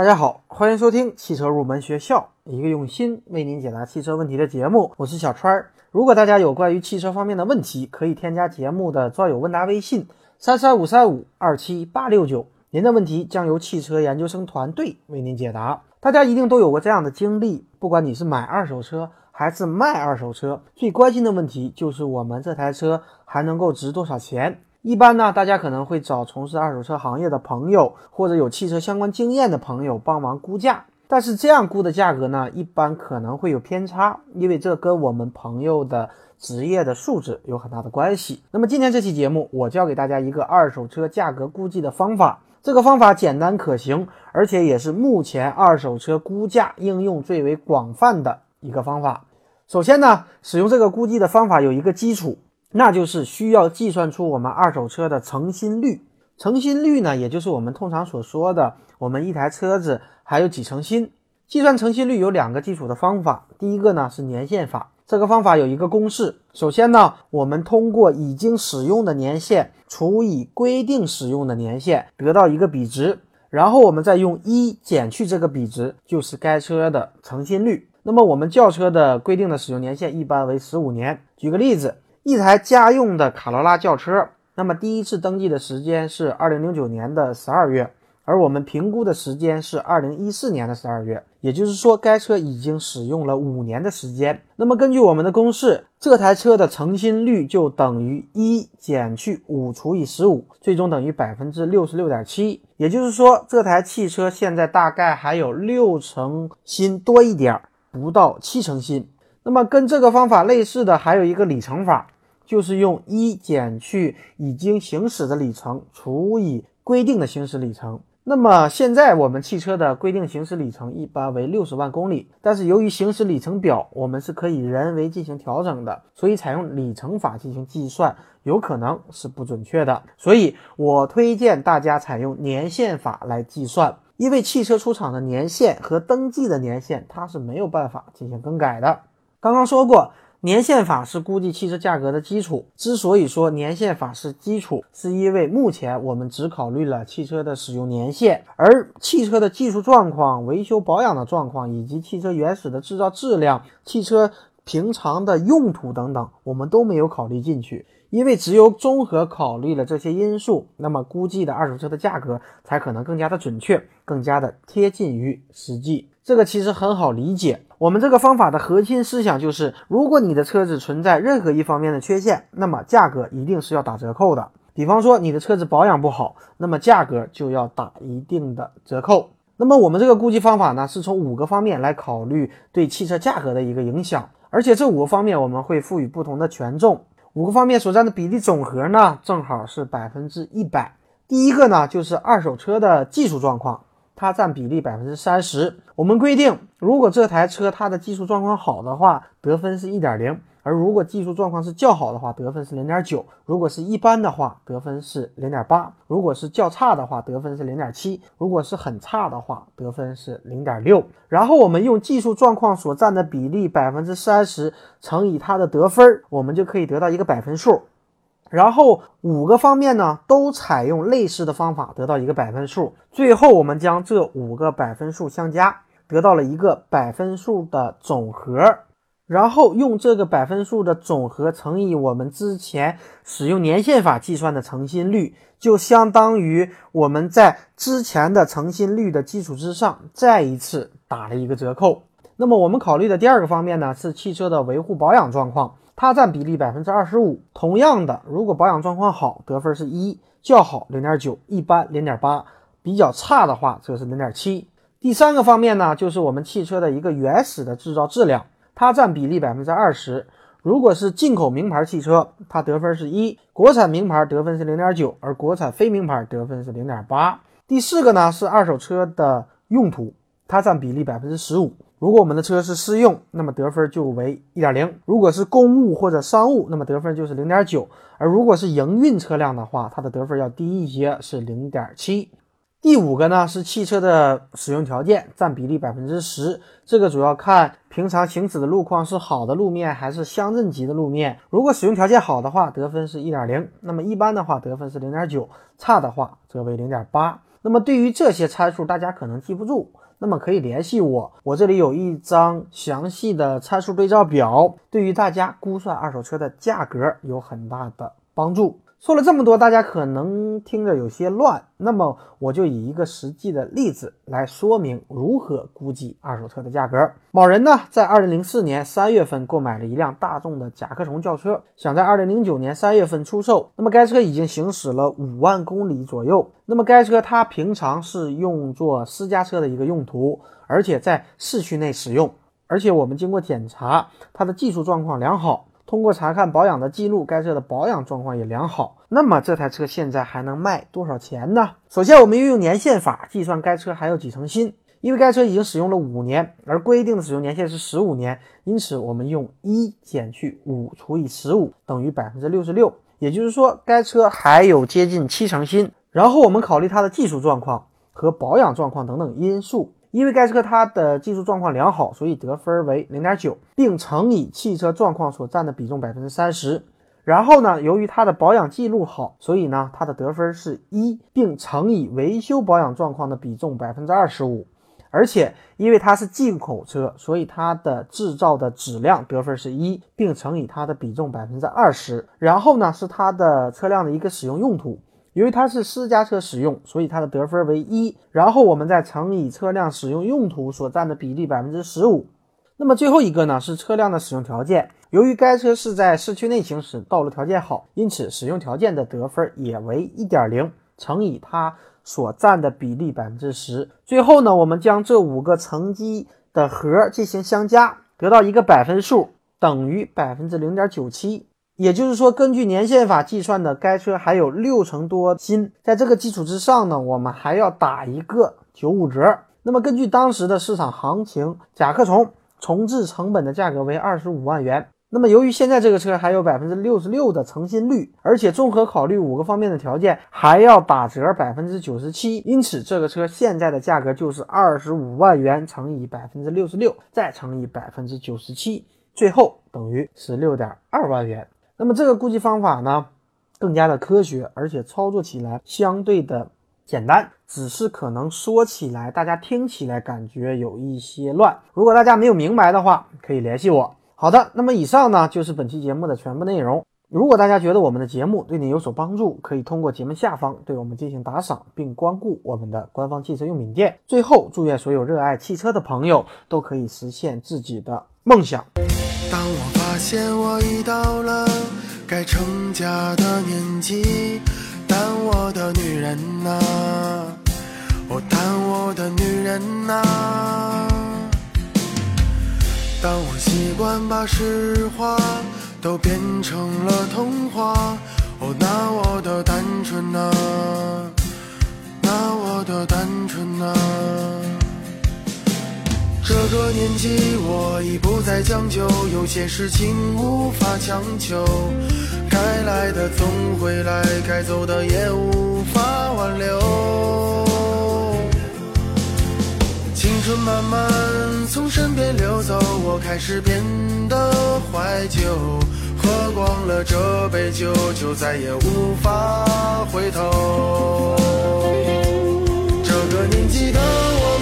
大家好，欢迎收听汽车入门学校，一个用心为您解答汽车问题的节目。我是小川儿。如果大家有关于汽车方面的问题，可以添加节目的专有问答微信三三五三五二七八六九，您的问题将由汽车研究生团队为您解答。大家一定都有过这样的经历，不管你是买二手车还是卖二手车，最关心的问题就是我们这台车还能够值多少钱。一般呢，大家可能会找从事二手车行业的朋友，或者有汽车相关经验的朋友帮忙估价。但是这样估的价格呢，一般可能会有偏差，因为这跟我们朋友的职业的素质有很大的关系。那么今天这期节目，我教给大家一个二手车价格估计的方法。这个方法简单可行，而且也是目前二手车估价应用最为广泛的一个方法。首先呢，使用这个估计的方法有一个基础。那就是需要计算出我们二手车的成新率。成新率呢，也就是我们通常所说的我们一台车子还有几成新。计算成新率有两个基础的方法，第一个呢是年限法，这个方法有一个公式。首先呢，我们通过已经使用的年限除以规定使用的年限，得到一个比值，然后我们再用一减去这个比值，就是该车的成新率。那么我们轿车的规定的使用年限一般为十五年。举个例子。一台家用的卡罗拉轿车，那么第一次登记的时间是二零零九年的十二月，而我们评估的时间是二零一四年的十二月，也就是说该车已经使用了五年的时间。那么根据我们的公式，这台车的成新率就等于一减去五除以十五，最终等于百分之六十六点七。也就是说，这台汽车现在大概还有六成新多一点，不到七成新。那么跟这个方法类似的还有一个里程法，就是用一减去已经行驶的里程除以规定的行驶里程。那么现在我们汽车的规定行驶里程一般为六十万公里，但是由于行驶里程表我们是可以人为进行调整的，所以采用里程法进行计算有可能是不准确的。所以我推荐大家采用年限法来计算，因为汽车出厂的年限和登记的年限它是没有办法进行更改的。刚刚说过，年限法是估计汽车价格的基础。之所以说年限法是基础，是因为目前我们只考虑了汽车的使用年限，而汽车的技术状况、维修保养的状况，以及汽车原始的制造质量、汽车平常的用途等等，我们都没有考虑进去。因为只有综合考虑了这些因素，那么估计的二手车的价格才可能更加的准确，更加的贴近于实际。这个其实很好理解。我们这个方法的核心思想就是，如果你的车子存在任何一方面的缺陷，那么价格一定是要打折扣的。比方说你的车子保养不好，那么价格就要打一定的折扣。那么我们这个估计方法呢，是从五个方面来考虑对汽车价格的一个影响，而且这五个方面我们会赋予不同的权重。五个方面所占的比例总和呢，正好是百分之一百。第一个呢，就是二手车的技术状况。它占比例百分之三十。我们规定，如果这台车它的技术状况好的话，得分是一点零；而如果技术状况是较好的话，得分是零点九；如果是一般的话，得分是零点八；如果是较差的话，得分是零点七；如果是很差的话，得分是零点六。然后我们用技术状况所占的比例百分之三十乘以它的得分，我们就可以得到一个百分数。然后五个方面呢都采用类似的方法，得到一个百分数。最后我们将这五个百分数相加，得到了一个百分数的总和。然后用这个百分数的总和乘以我们之前使用年限法计算的成新率，就相当于我们在之前的成新率的基础之上再一次打了一个折扣。那么我们考虑的第二个方面呢是汽车的维护保养状况。它占比例百分之二十五。同样的，如果保养状况好，得分是一；较好零点九，一般零点八；比较差的话，则是零点七。第三个方面呢，就是我们汽车的一个原始的制造质量，它占比例百分之二十。如果是进口名牌汽车，它得分是一；国产名牌得分是零点九，而国产非名牌得分是零点八。第四个呢是二手车的用途，它占比例百分之十五。如果我们的车是私用，那么得分就为一点零；如果是公务或者商务，那么得分就是零点九；而如果是营运车辆的话，它的得分要低一些，是零点七。第五个呢是汽车的使用条件，占比例百分之十。这个主要看平常行驶的路况是好的路面还是乡镇级的路面。如果使用条件好的话，得分是一点零；那么一般的话，得分是零点九；差的话则为零点八。那么对于这些参数，大家可能记不住，那么可以联系我，我这里有一张详细的参数对照表，对于大家估算二手车的价格有很大的帮助。说了这么多，大家可能听着有些乱，那么我就以一个实际的例子来说明如何估计二手车的价格。某人呢，在二零零四年三月份购买了一辆大众的甲壳虫轿车，想在二零零九年三月份出售。那么该车已经行驶了五万公里左右。那么该车它平常是用作私家车的一个用途，而且在市区内使用。而且我们经过检查，它的技术状况良好。通过查看保养的记录，该车的保养状况也良好。那么这台车现在还能卖多少钱呢？首先，我们运用年限法计算该车还有几成新。因为该车已经使用了五年，而规定的使用年限是十五年，因此我们用一减去五除以十五等于百分之六十六。也就是说，该车还有接近七成新。然后我们考虑它的技术状况和保养状况等等因素。因为该车它的技术状况良好，所以得分为零点九，并乘以汽车状况所占的比重百分之三十。然后呢，由于它的保养记录好，所以呢它的得分是一，并乘以维修保养状况的比重百分之二十五。而且因为它是进口车，所以它的制造的质量得分是一，并乘以它的比重百分之二十。然后呢是它的车辆的一个使用用途。由于它是私家车使用，所以它的得分为一，然后我们再乘以车辆使用用途所占的比例百分之十五。那么最后一个呢是车辆的使用条件，由于该车是在市区内行驶，道路条件好，因此使用条件的得分也为一点零，乘以它所占的比例百分之十。最后呢，我们将这五个乘积的和进行相加，得到一个百分数，等于百分之零点九七。也就是说，根据年限法计算的，该车还有六成多新。在这个基础之上呢，我们还要打一个九五折。那么根据当时的市场行情，甲壳虫重置成本的价格为二十五万元。那么由于现在这个车还有百分之六十六的成新率，而且综合考虑五个方面的条件，还要打折百分之九十七，因此这个车现在的价格就是二十五万元乘以百分之六十六，再乘以百分之九十七，最后等于十六点二万元。那么这个估计方法呢，更加的科学，而且操作起来相对的简单，只是可能说起来大家听起来感觉有一些乱。如果大家没有明白的话，可以联系我。好的，那么以上呢就是本期节目的全部内容。如果大家觉得我们的节目对你有所帮助，可以通过节目下方对我们进行打赏，并光顾我们的官方汽车用品店。最后，祝愿所有热爱汽车的朋友都可以实现自己的梦想。当我发现我已到了该成家的年纪，但我的女人呐，我但我的女人呐。当我习惯把实话都变成了童话，哦，那我的单纯呐，那我的单纯呐。这个年纪，我已不再将就，有些事情无法强求。该来的总会来，该走的也无法挽留。青春慢慢从身边流走，我开始变得怀旧。喝光了这杯酒，就再也无法回头。这个年纪的我